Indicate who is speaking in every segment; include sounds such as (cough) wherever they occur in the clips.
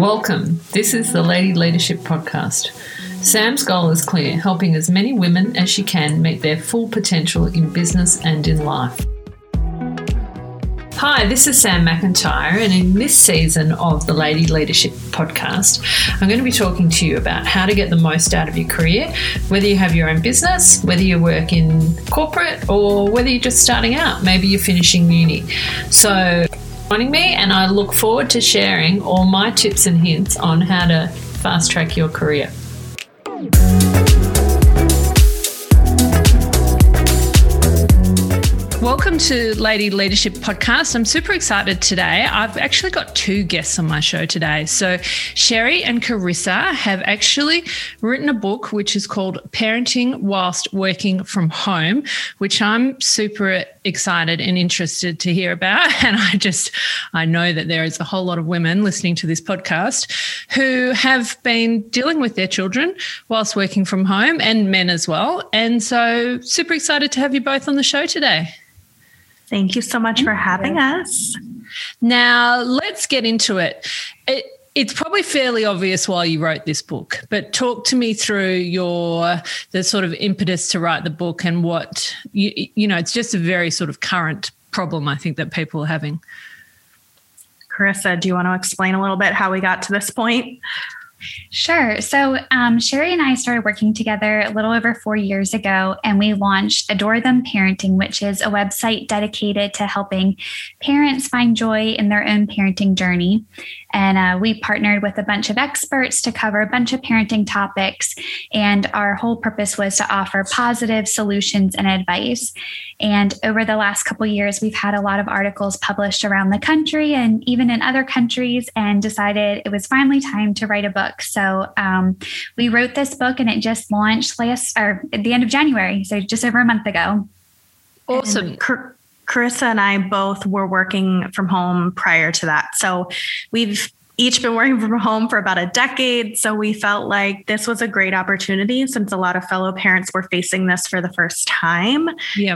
Speaker 1: Welcome. This is the Lady Leadership Podcast. Sam's goal is clear helping as many women as she can meet their full potential in business and in life. Hi, this is Sam McIntyre, and in this season of the Lady Leadership Podcast, I'm going to be talking to you about how to get the most out of your career, whether you have your own business, whether you work in corporate, or whether you're just starting out. Maybe you're finishing uni. So, joining me, and I look forward to sharing all my tips and hints on how to fast track your career. Welcome to Lady Leadership Podcast. I'm super excited today. I've actually got two guests on my show today. So, Sherry and Carissa have actually written a book which is called Parenting Whilst Working from Home, which I'm super excited and interested to hear about. (laughs) And I just, I know that there is a whole lot of women listening to this podcast who have been dealing with their children whilst working from home and men as well. And so, super excited to have you both on the show today.
Speaker 2: Thank you so much for having us.
Speaker 1: Now, let's get into it. it. It's probably fairly obvious why you wrote this book, but talk to me through your the sort of impetus to write the book and what you you know. It's just a very sort of current problem I think that people are having.
Speaker 2: Carissa, do you want to explain a little bit how we got to this point?
Speaker 3: Sure. So, um, Sherry and I started working together a little over four years ago, and we launched Adore Them Parenting, which is a website dedicated to helping parents find joy in their own parenting journey. And uh, we partnered with a bunch of experts to cover a bunch of parenting topics. And our whole purpose was to offer positive solutions and advice. And over the last couple years, we've had a lot of articles published around the country and even in other countries, and decided it was finally time to write a book. So um, we wrote this book, and it just launched last or at the end of January, so just over a month ago.
Speaker 1: Awesome.
Speaker 2: And Carissa and I both were working from home prior to that. So we've each been working from home for about a decade. So we felt like this was a great opportunity since a lot of fellow parents were facing this for the first time.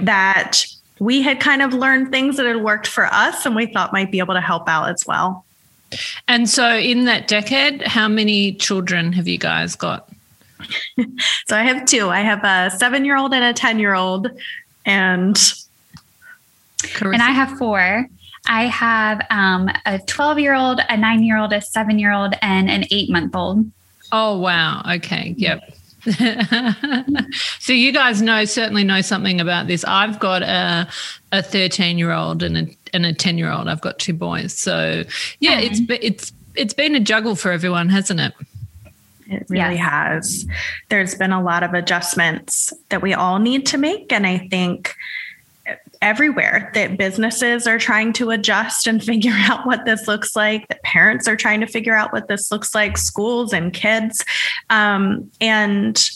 Speaker 2: That we had kind of learned things that had worked for us and we thought might be able to help out as well.
Speaker 1: And so, in that decade, how many children have you guys got? (laughs)
Speaker 2: so, I have two. I have a seven year old and a 10 year old. And
Speaker 3: Carissa. And I have four. I have um, a 12 year old, a nine year old, a seven year old, and an eight month old.
Speaker 1: Oh, wow. Okay. Yep. (laughs) so you guys know certainly know something about this. I've got a a 13 year old and a and a 10 year old. I've got two boys. So yeah, it's it's it's been a juggle for everyone, hasn't it?
Speaker 2: It really yes. has. There's been a lot of adjustments that we all need to make and I think everywhere that businesses are trying to adjust and (laughs) figure out what this looks like that parents are trying to figure out what this looks like schools and kids. Um, and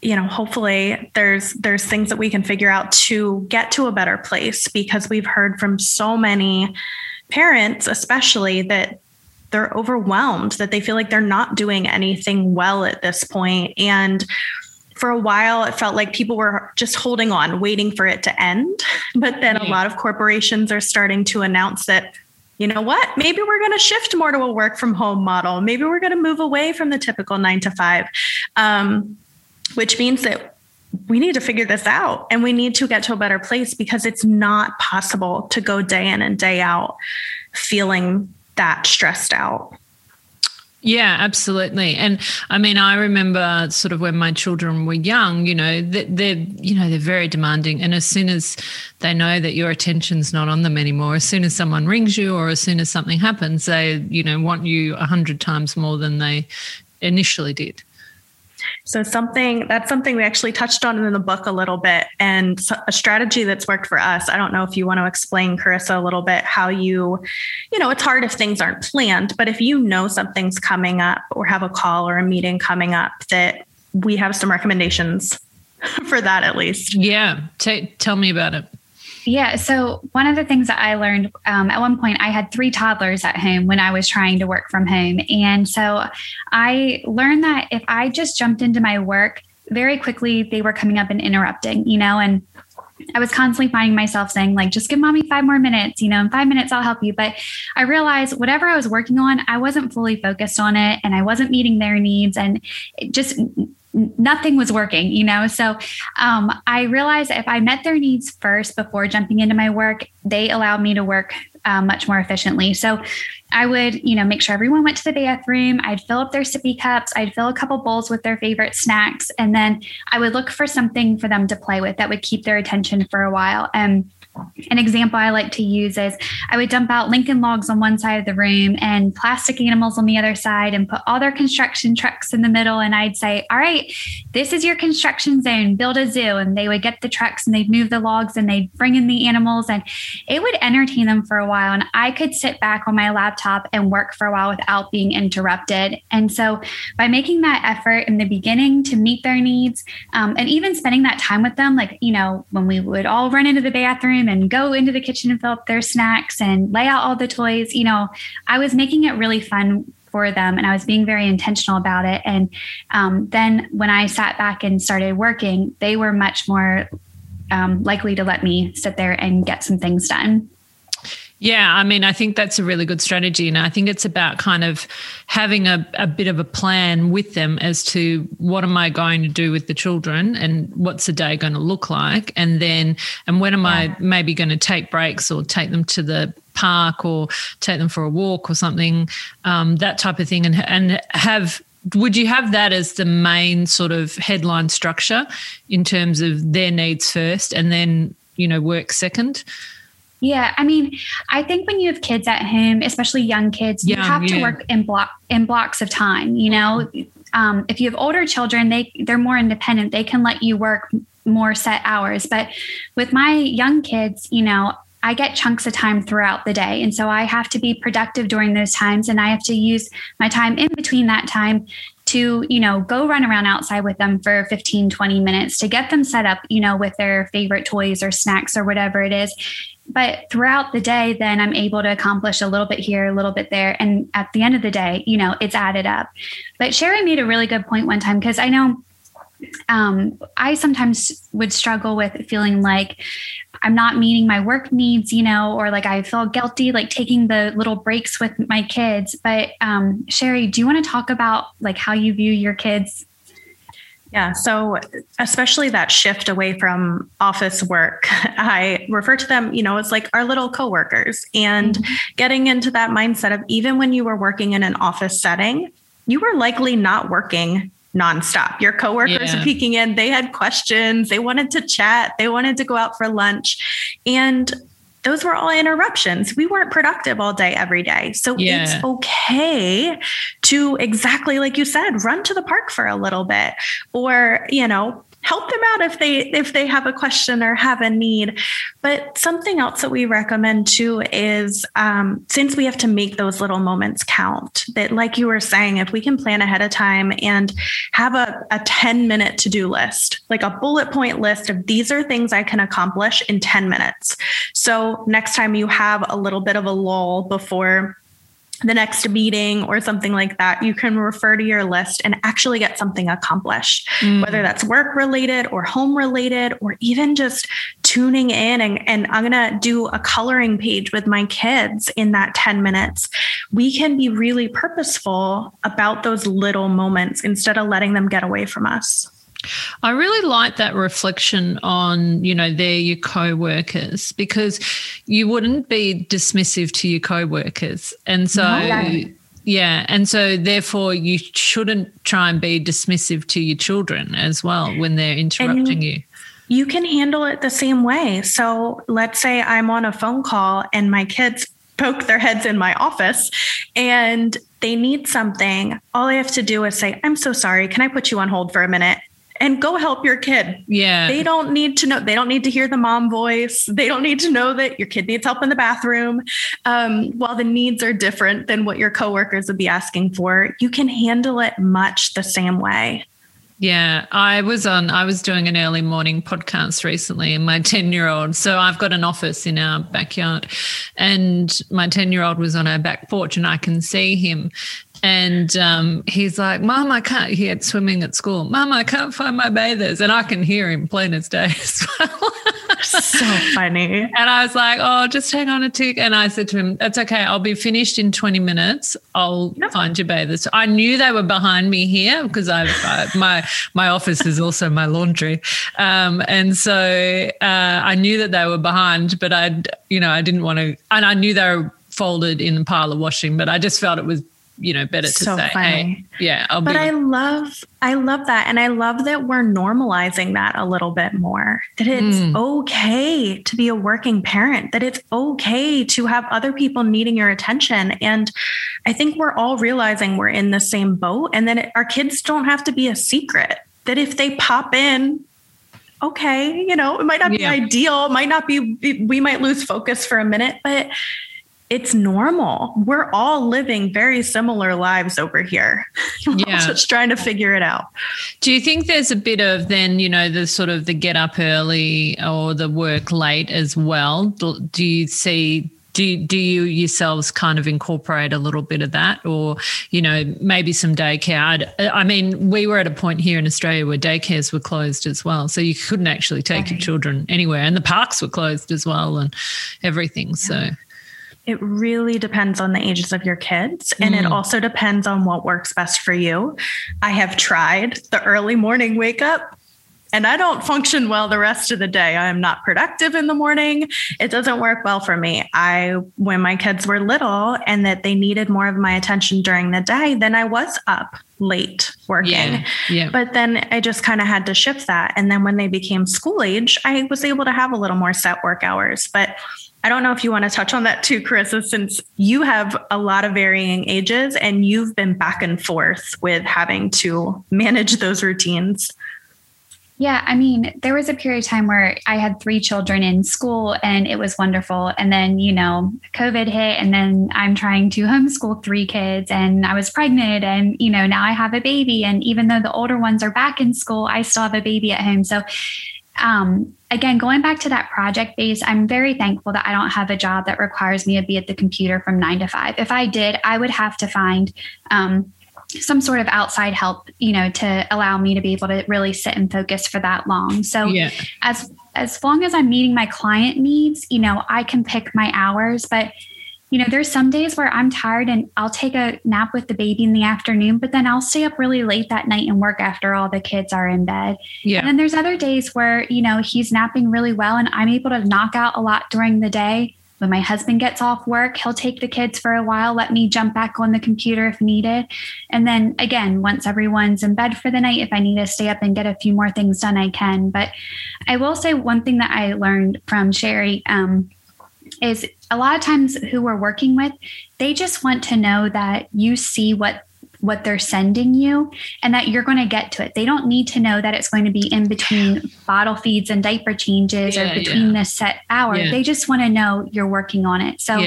Speaker 2: you know hopefully there's there's things that we can figure out to get to a better place because we've heard from so many parents especially that they're overwhelmed that they feel like they're not doing anything well at this point. And for a while, it felt like people were just holding on, waiting for it to end. But then a lot of corporations are starting to announce that, you know what, maybe we're going to shift more to a work from home model. Maybe we're going to move away from the typical nine to five, um, which means that we need to figure this out and we need to get to a better place because it's not possible to go day in and day out feeling that stressed out.
Speaker 1: Yeah, absolutely. And I mean, I remember sort of when my children were young, you know, they're, you know, they're very demanding. And as soon as they know that your attention's not on them anymore, as soon as someone rings you or as soon as something happens, they, you know, want you a hundred times more than they initially did.
Speaker 2: So something that's something we actually touched on in the book a little bit and a strategy that's worked for us. I don't know if you want to explain Carissa a little bit how you you know, it's hard if things aren't planned, but if you know something's coming up or have a call or a meeting coming up that we have some recommendations (laughs) for that at least.
Speaker 1: Yeah, T- tell me about it.
Speaker 3: Yeah. So, one of the things that I learned um, at one point, I had three toddlers at home when I was trying to work from home. And so I learned that if I just jumped into my work very quickly, they were coming up and interrupting, you know, and I was constantly finding myself saying, like, just give mommy five more minutes, you know, in five minutes, I'll help you. But I realized whatever I was working on, I wasn't fully focused on it and I wasn't meeting their needs. And it just nothing was working, you know? So um, I realized if I met their needs first before jumping into my work, they allowed me to work uh, much more efficiently. So I would, you know, make sure everyone went to the bathroom. I'd fill up their sippy cups. I'd fill a couple bowls with their favorite snacks. And then I would look for something for them to play with that would keep their attention for a while. And an example I like to use is I would dump out Lincoln logs on one side of the room and plastic animals on the other side and put all their construction trucks in the middle. And I'd say, All right, this is your construction zone, build a zoo. And they would get the trucks and they'd move the logs and they'd bring in the animals and it would entertain them for a while. And I could sit back on my laptop and work for a while without being interrupted. And so by making that effort in the beginning to meet their needs um, and even spending that time with them, like, you know, when we would all run into the bathroom, and go into the kitchen and fill up their snacks and lay out all the toys. You know, I was making it really fun for them and I was being very intentional about it. And um, then when I sat back and started working, they were much more um, likely to let me sit there and get some things done.
Speaker 1: Yeah, I mean, I think that's a really good strategy. And I think it's about kind of having a, a bit of a plan with them as to what am I going to do with the children and what's the day going to look like. And then, and when am. I maybe going to take breaks or take them to the park or take them for a walk or something, um, that type of thing. And, and have would you have that as the main sort of headline structure in terms of their needs first and then you know work second
Speaker 3: yeah, I mean, I think when you have kids at home, especially young kids, you have yeah. to work in block in blocks of time. You know, um, if you have older children, they they're more independent. They can let you work more set hours. But with my young kids, you know, I get chunks of time throughout the day. And so I have to be productive during those times. And I have to use my time in between that time to, you know, go run around outside with them for 15, 20 minutes to get them set up, you know, with their favorite toys or snacks or whatever it is but throughout the day then i'm able to accomplish a little bit here a little bit there. And at the end of the day you know it's added up. But sherry made a really good point one time because i know um, i sometimes would struggle with feeling like i'm not meeting my work needs you know or like i feel guilty like taking the little breaks with my kids. But um, sherry do you want to talk about like how you view your kids
Speaker 2: yeah. So, especially that shift away from office work, (laughs) I refer to them, you know, as like our little coworkers and mm-hmm. getting into that mindset of even when you were working in an office setting, you were likely not working nonstop. Your coworkers yeah. are peeking in, they had questions, they wanted to chat, they wanted to go out for lunch. And those were all interruptions. We weren't productive all day, every day. So yeah. it's okay to exactly like you said, run to the park for a little bit or, you know, help them out if they if they have a question or have a need. But something else that we recommend too is um, since we have to make those little moments count that like you were saying if we can plan ahead of time and have a, a 10 minute to-do list like a bullet point list of these are things i can accomplish in 10 minutes. So next time you have a little bit of a lull before the next meeting or something like that, you can refer to your list and actually get something accomplished, mm. whether that's work related or home related, or even just tuning in. And, and I'm going to do a coloring page with my kids in that 10 minutes. We can be really purposeful about those little moments instead of letting them get away from us.
Speaker 1: I really like that reflection on, you know, they're your co-workers because you wouldn't be dismissive to your co-workers. And so no. yeah, and so therefore you shouldn't try and be dismissive to your children as well when they're interrupting and you.
Speaker 2: You can handle it the same way. So let's say I'm on a phone call and my kids poke their heads in my office and they need something. All I have to do is say, I'm so sorry. Can I put you on hold for a minute? And go help your kid.
Speaker 1: Yeah.
Speaker 2: They don't need to know, they don't need to hear the mom voice. They don't need to know that your kid needs help in the bathroom. Um, while the needs are different than what your coworkers would be asking for, you can handle it much the same way.
Speaker 1: Yeah, I was on, I was doing an early morning podcast recently, and my (laughs) 10 year old, so I've got an office in our backyard, and my 10 year old was on our back porch, and I can see him. And um, he's like, Mom, I can't, he had swimming at school. Mom, I can't find my bathers. And I can hear him plain as day (laughs) as well.
Speaker 2: so funny.
Speaker 1: And I was like, oh, just hang on a tick. And I said to him, that's okay. I'll be finished in 20 minutes. I'll find your bathers. I knew they were behind me here because I've uh, my my office is also my laundry. Um, and so uh, I knew that they were behind, but I'd, you know, I didn't want to, and I knew they were folded in the pile of washing, but I just felt it was you know better to so say hey yeah
Speaker 2: I'll but be- i love i love that and i love that we're normalizing that a little bit more that it's mm. okay to be a working parent that it's okay to have other people needing your attention and i think we're all realizing we're in the same boat and that it, our kids don't have to be a secret that if they pop in okay you know it might not yeah. be ideal it might not be we might lose focus for a minute but it's normal. We're all living very similar lives over here. (laughs) yeah. just trying to figure it out.
Speaker 1: Do you think there's a bit of then, you know, the sort of the get up early or the work late as well? Do you see do, do you yourselves kind of incorporate a little bit of that or you know maybe some daycare i mean we were at a point here in australia where daycares were closed as well so you couldn't actually take right. your children anywhere and the parks were closed as well and everything yeah. so
Speaker 2: it really depends on the ages of your kids. And mm. it also depends on what works best for you. I have tried the early morning wake up and I don't function well the rest of the day. I am not productive in the morning. It doesn't work well for me. I, when my kids were little and that they needed more of my attention during the day, then I was up late working. Yeah, yeah. But then I just kind of had to shift that. And then when they became school age, I was able to have a little more set work hours. But I don't know if you want to touch on that too, Carissa, since you have a lot of varying ages and you've been back and forth with having to manage those routines.
Speaker 3: Yeah, I mean, there was a period of time where I had three children in school and it was wonderful. And then, you know, COVID hit, and then I'm trying to homeschool three kids, and I was pregnant, and, you know, now I have a baby. And even though the older ones are back in school, I still have a baby at home. So um, again, going back to that project base, I'm very thankful that I don't have a job that requires me to be at the computer from nine to five. If I did, I would have to find um, some sort of outside help, you know, to allow me to be able to really sit and focus for that long. So yeah. as as long as I'm meeting my client needs, you know, I can pick my hours, but you know, there's some days where I'm tired and I'll take a nap with the baby in the afternoon, but then I'll stay up really late that night and work after all the kids are in bed. Yeah. And then there's other days where, you know, he's napping really well and I'm able to knock out a lot during the day. When my husband gets off work, he'll take the kids for a while, let me jump back on the computer if needed. And then again, once everyone's in bed for the night, if I need to stay up and get a few more things done, I can. But I will say one thing that I learned from Sherry um, is a lot of times who we're working with, they just want to know that you see what what they're sending you and that you're going to get to it. They don't need to know that it's going to be in between bottle feeds and diaper changes yeah, or between yeah. the set hour. Yeah. They just want to know you're working on it. So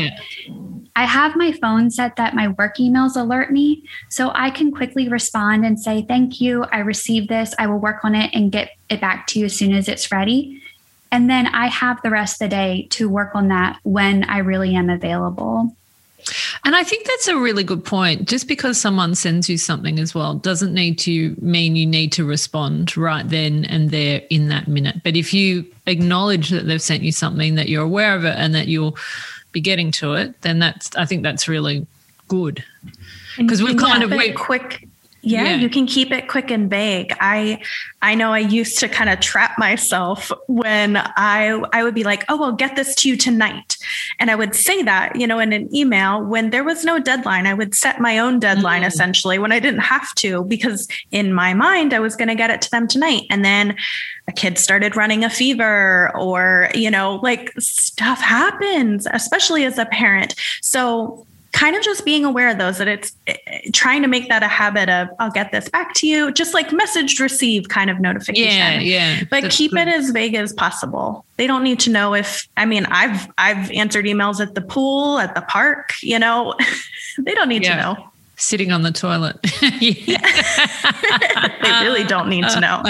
Speaker 3: I have my phone set that my work emails alert me so I can quickly respond and say, Thank you. I received this. I will work on it and get it back to you as soon as it's ready. And then I have the rest of the day to work on that when I really am available.
Speaker 1: And I think that's a really good point. Just because someone sends you something as well doesn't need to mean you need to respond right then and there in that minute. But if you acknowledge that they've sent you something, that you're aware of it and that you'll be getting to it, then that's I think that's really good.
Speaker 2: Because we've kind of we quick yeah, yeah, you can keep it quick and vague. I I know I used to kind of trap myself when I I would be like, "Oh, I'll get this to you tonight." And I would say that, you know, in an email when there was no deadline. I would set my own deadline mm. essentially when I didn't have to because in my mind I was going to get it to them tonight. And then a kid started running a fever or, you know, like stuff happens, especially as a parent. So kind of just being aware of those that it's eh, trying to make that a habit of I'll get this back to you, just like messaged receive kind of notification.
Speaker 1: Yeah, yeah.
Speaker 2: But keep it as vague as possible. They don't need to know if I mean I've I've answered emails at the pool, at the park, you know. (laughs) they don't need yeah. to know.
Speaker 1: Sitting on the toilet. (laughs)
Speaker 2: they really don't need to know.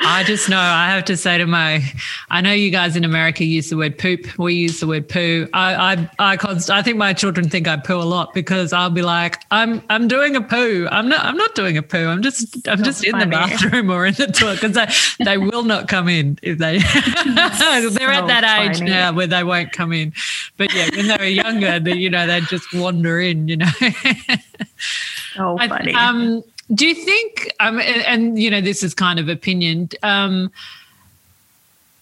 Speaker 1: I just know I have to say to my, I know you guys in America use the word poop. We use the word poo. I, I, I, const, I think my children think I poo a lot because I'll be like, I'm, I'm doing a poo. I'm not, I'm not doing a poo. I'm just, I'm so just funny. in the bathroom or in the toilet because they, they will not come in if they, (laughs) (laughs) they're at that age now where they won't come in. But yeah, when they were younger, they, you know, they'd just wander in, you know. (laughs)
Speaker 2: oh, funny.
Speaker 1: I, um, do you think, um, and, and, you know, this is kind of opinion, um,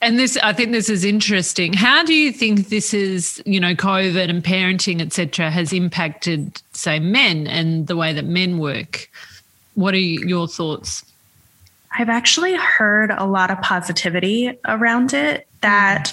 Speaker 1: and this, I think this is interesting. How do you think this is, you know, COVID and parenting, etc., has impacted, say, men and the way that men work? What are your thoughts?
Speaker 2: I've actually heard a lot of positivity around it that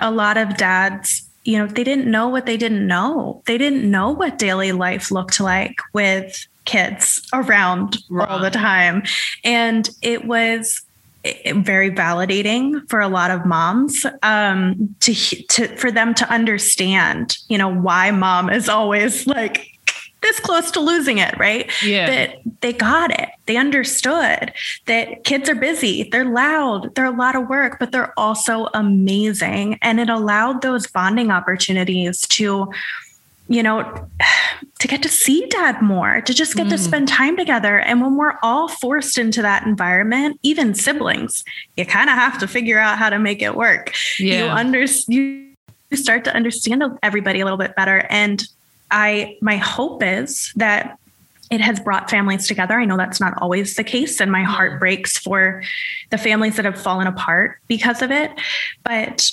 Speaker 2: a lot of dads you know, they didn't know what they didn't know. They didn't know what daily life looked like with kids around right. all the time. And it was very validating for a lot of moms um, to to for them to understand, you know, why mom is always like this close to losing it, right?
Speaker 1: Yeah.
Speaker 2: That they got it. They understood that kids are busy, they're loud, they're a lot of work, but they're also amazing. And it allowed those bonding opportunities to, you know, to get to see dad more, to just get mm. to spend time together. And when we're all forced into that environment, even siblings, you kind of have to figure out how to make it work. Yeah. You under you start to understand everybody a little bit better. And I my hope is that it has brought families together. I know that's not always the case, and my heart mm-hmm. breaks for the families that have fallen apart because of it. But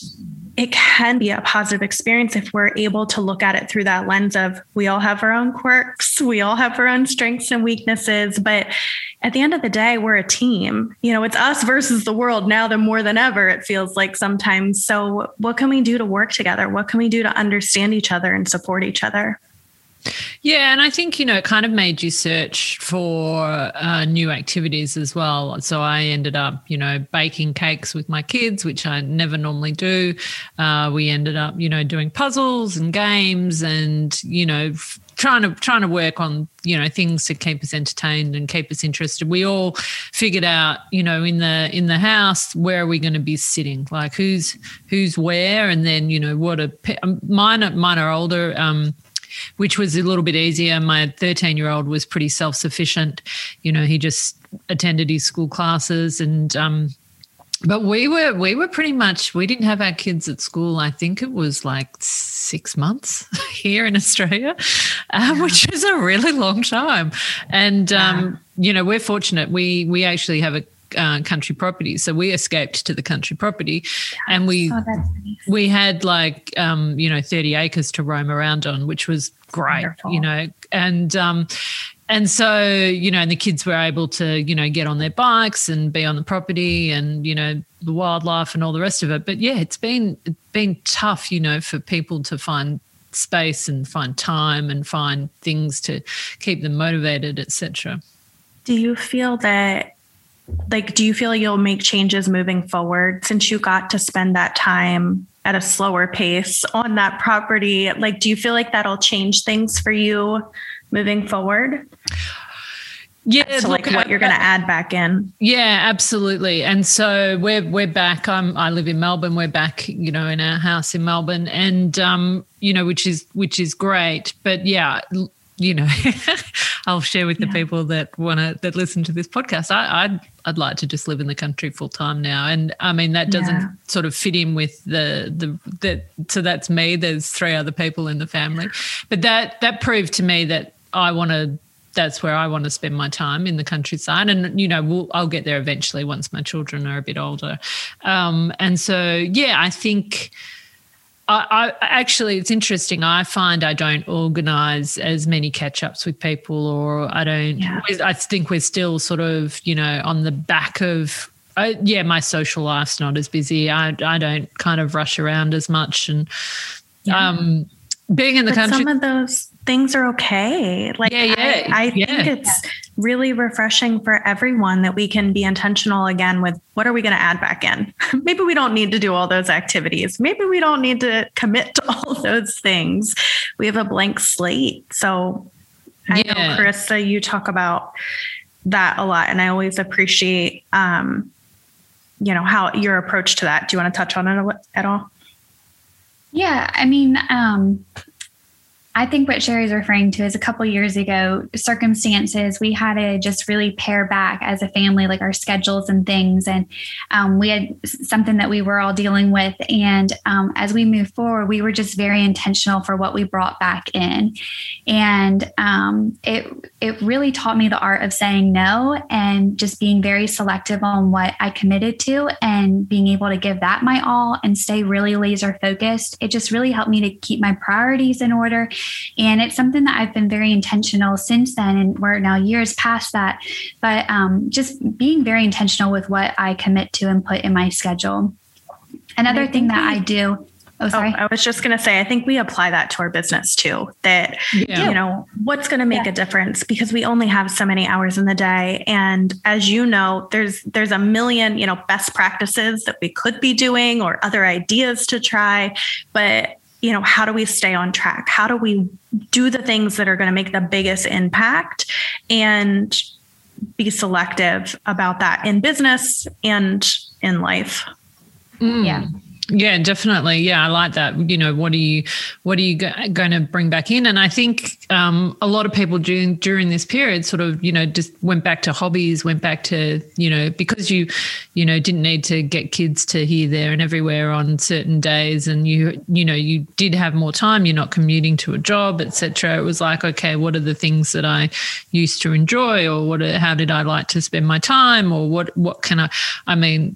Speaker 2: it can be a positive experience if we're able to look at it through that lens of we all have our own quirks, we all have our own strengths and weaknesses, but at the end of the day, we're a team. You know, it's us versus the world now than more than ever, it feels like sometimes. So, what can we do to work together? What can we do to understand each other and support each other?
Speaker 1: Yeah, and I think you know it kind of made you search for uh, new activities as well. So I ended up, you know, baking cakes with my kids, which I never normally do. Uh, we ended up, you know, doing puzzles and games, and you know, f- trying to trying to work on you know things to keep us entertained and keep us interested. We all figured out, you know, in the in the house where are we going to be sitting, like who's who's where, and then you know what a um, mine mine are older. Um, which was a little bit easier. My 13 year old was pretty self sufficient. You know, he just attended his school classes and, um, but we were we were pretty much we didn't have our kids at school i think it was like six months (laughs) here in australia uh, yeah. which is a really long time and yeah. um, you know we're fortunate we we actually have a uh, country property. So we escaped to the country property, and we oh, nice. we had like um, you know thirty acres to roam around on, which was great. Wonderful. You know, and um, and so you know, and the kids were able to you know get on their bikes and be on the property, and you know the wildlife and all the rest of it. But yeah, it's been it's been tough, you know, for people to find space and find time and find things to keep them motivated, etc.
Speaker 2: Do you feel that like do you feel you'll make changes moving forward since you got to spend that time at a slower pace on that property? Like do you feel like that'll change things for you moving forward?
Speaker 1: Yeah
Speaker 2: so like what you're going to add back in.
Speaker 1: Yeah absolutely. And so we're we're back. I'm i live in melbourne. We're back you know in our house in melbourne. And um you know which is which is great. But yeah you know, (laughs) I'll share with the yeah. people that want to that listen to this podcast. I, would I'd, I'd like to just live in the country full time now, and I mean that doesn't yeah. sort of fit in with the the that. So that's me. There's three other people in the family, but that that proved to me that I want to. That's where I want to spend my time in the countryside, and you know, we'll, I'll get there eventually once my children are a bit older. Um, and so, yeah, I think I, I, actually, it's interesting. I find I don't organize as many catch ups with people, or I don't. Yeah. I think we're still sort of, you know, on the back of. I, yeah, my social life's not as busy. I I don't kind of rush around as much, and yeah. um, being in the
Speaker 2: but
Speaker 1: country.
Speaker 2: Some of those things are okay. Like yeah, yeah, I, I yeah. think it's really refreshing for everyone that we can be intentional again with what are we going to add back in? (laughs) Maybe we don't need to do all those activities. Maybe we don't need to commit to (laughs) all those things. we have a blank slate. So I yeah. know Carissa, you talk about that a lot, and I always appreciate, um, you know, how your approach to that. Do you want to touch on it at all?
Speaker 3: Yeah, I mean, um, I think what Sherry's referring to is a couple years ago, circumstances we had to just really pare back as a family, like our schedules and things. And um, we had something that we were all dealing with. And um, as we moved forward, we were just very intentional for what we brought back in. And um, it, it really taught me the art of saying no and just being very selective on what I committed to and being able to give that my all and stay really laser focused. It just really helped me to keep my priorities in order and it's something that I've been very intentional since then. And we're now years past that. But um, just being very intentional with what I commit to and put in my schedule. Another thing that I do. Oh, sorry.
Speaker 2: Oh, I was just going to say, I think we apply that to our business too. That, yeah. you know, what's going to make yeah. a difference because we only have so many hours in the day. And as you know, there's, there's a million, you know, best practices that we could be doing or other ideas to try. But you know, how do we stay on track? How do we do the things that are going to make the biggest impact and be selective about that in business and in life?
Speaker 3: Mm. Yeah.
Speaker 1: Yeah, definitely. Yeah, I like that. You know, what are you, what are you go- going to bring back in? And I think um, a lot of people during during this period sort of, you know, just went back to hobbies, went back to, you know, because you, you know, didn't need to get kids to here, there, and everywhere on certain days, and you, you know, you did have more time. You're not commuting to a job, etc. It was like, okay, what are the things that I used to enjoy, or what? Are, how did I like to spend my time, or what? What can I? I mean,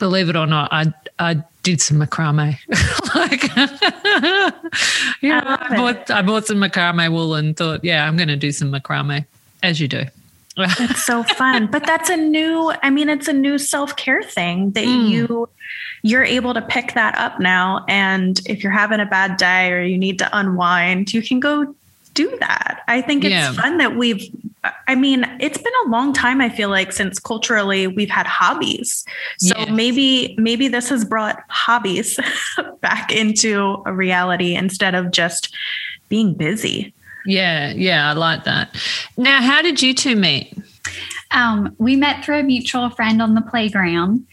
Speaker 1: believe it or not, I I did some macrame. (laughs) like, (laughs) yeah, I, I bought I bought some macrame wool and thought, yeah, I'm going to do some macrame, as you do. (laughs)
Speaker 2: it's so fun, but that's a new. I mean, it's a new self care thing that mm. you you're able to pick that up now. And if you're having a bad day or you need to unwind, you can go do that. I think it's yeah. fun that we've, I mean, it's been a long time, I feel like, since culturally we've had hobbies. So yes. maybe, maybe this has brought hobbies (laughs) back into a reality instead of just being busy.
Speaker 1: Yeah. Yeah. I like that. Now, how did you two meet?
Speaker 3: Um, we met through a mutual friend on the playground.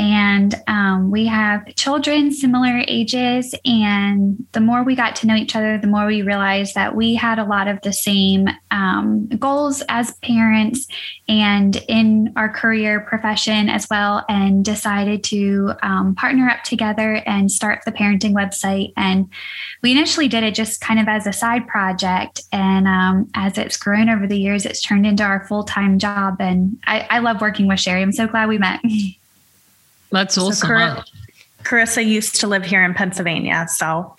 Speaker 3: And um, we have children similar ages. And the more we got to know each other, the more we realized that we had a lot of the same um, goals as parents and in our career profession as well. And decided to um, partner up together and start the parenting website. And we initially did it just kind of as a side project. And um, as it's grown over the years, it's turned into our full time job. And I, I love working with Sherry. I'm so glad we met. (laughs)
Speaker 1: That's awesome. So Car-
Speaker 2: Carissa used to live here in Pennsylvania. So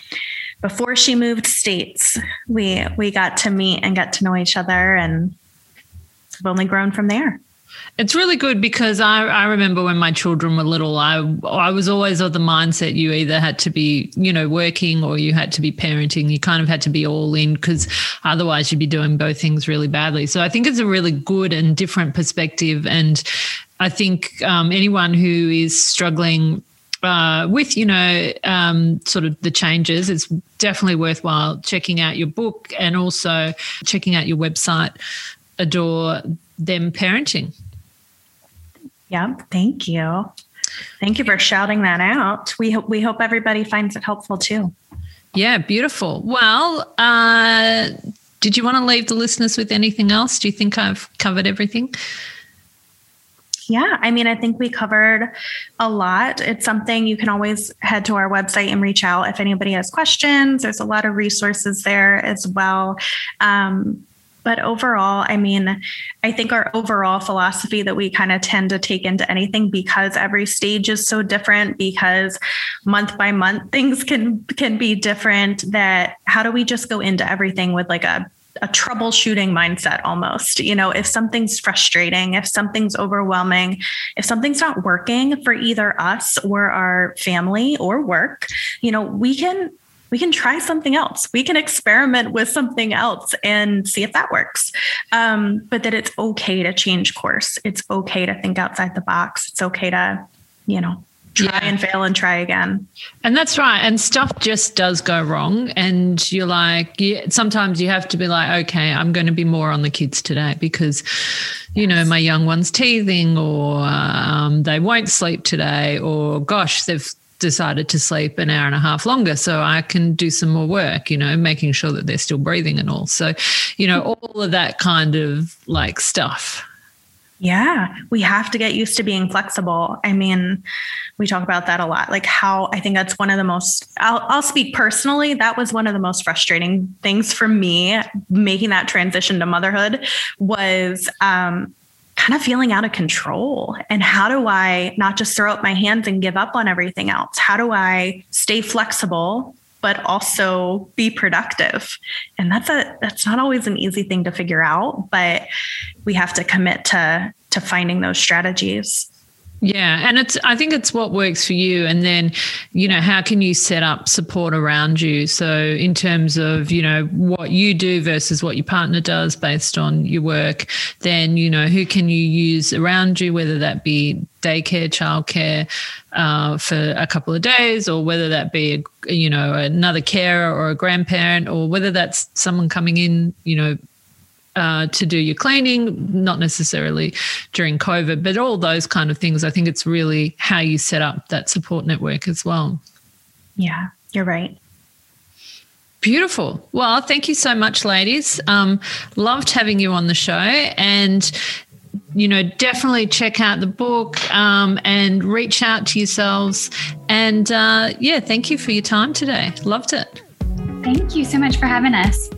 Speaker 2: before she moved states, we we got to meet and get to know each other and have only grown from there.
Speaker 1: It's really good because I, I remember when my children were little, I I was always of the mindset you either had to be, you know, working or you had to be parenting. You kind of had to be all in because otherwise you'd be doing both things really badly. So I think it's a really good and different perspective. And I think um, anyone who is struggling uh, with you know um, sort of the changes it's definitely worthwhile checking out your book and also checking out your website. Adore them parenting.
Speaker 2: Yeah thank you. Thank you for shouting that out. We hope we hope everybody finds it helpful too.
Speaker 1: Yeah beautiful. Well uh, did you want to leave the listeners with anything else? Do you think i've covered everything
Speaker 2: yeah, I mean, I think we covered a lot. It's something you can always head to our website and reach out if anybody has questions. There's a lot of resources there as well. Um, but overall, I mean, I think our overall philosophy that we kind of tend to take into anything because every stage is so different, because month by month (laughs) things can can be different. That how do we just go into everything with like a a troubleshooting mindset almost. You know, if something's frustrating, if something's overwhelming, if something's not working for either us or our family or work, you know, we can we can try something else. We can experiment with something else and see if that works. Um, but that it's okay to change course. It's okay to think outside the box. It's okay to, you know, try yeah. and fail and try again.
Speaker 1: And that's right. And stuff just does go wrong. And you're like, yeah, sometimes you have to be like, okay, I'm going to be more on the kids today because, you know, my young one's teething or um, they won't sleep today or gosh, they've decided to sleep an hour and a half longer so I can do some more work, you know, making sure that they're still breathing and all. So, you know, all of that kind of like stuff.
Speaker 2: Yeah, we have to get used to being flexible. I mean, we talk about that a lot. Like how I think that's one of the most I'll, I'll speak personally, that was one of the most frustrating things for me making that transition to motherhood was um kind of feeling out of control. And how do I not just throw up my hands and give up on everything else? How do I stay flexible but also be productive? And that's a that's not always an easy thing to figure out, but we have to commit to to finding those strategies.
Speaker 1: Yeah. And it's, I think it's what works for you. And then, you know, how can you set up support around you? So, in terms of, you know, what you do versus what your partner does based on your work, then, you know, who can you use around you, whether that be daycare, childcare uh, for a couple of days, or whether that be, a, you know, another carer or a grandparent, or whether that's someone coming in, you know, uh, to do your cleaning, not necessarily during COVID, but all those kind of things. I think it's really how you set up that support network as well.
Speaker 2: Yeah, you're right.
Speaker 1: Beautiful. Well, thank you so much, ladies. Um, loved having you on the show. And you know, definitely check out the book um, and reach out to yourselves. And uh, yeah, thank you for your time today. Loved it.
Speaker 3: Thank you so much for having us.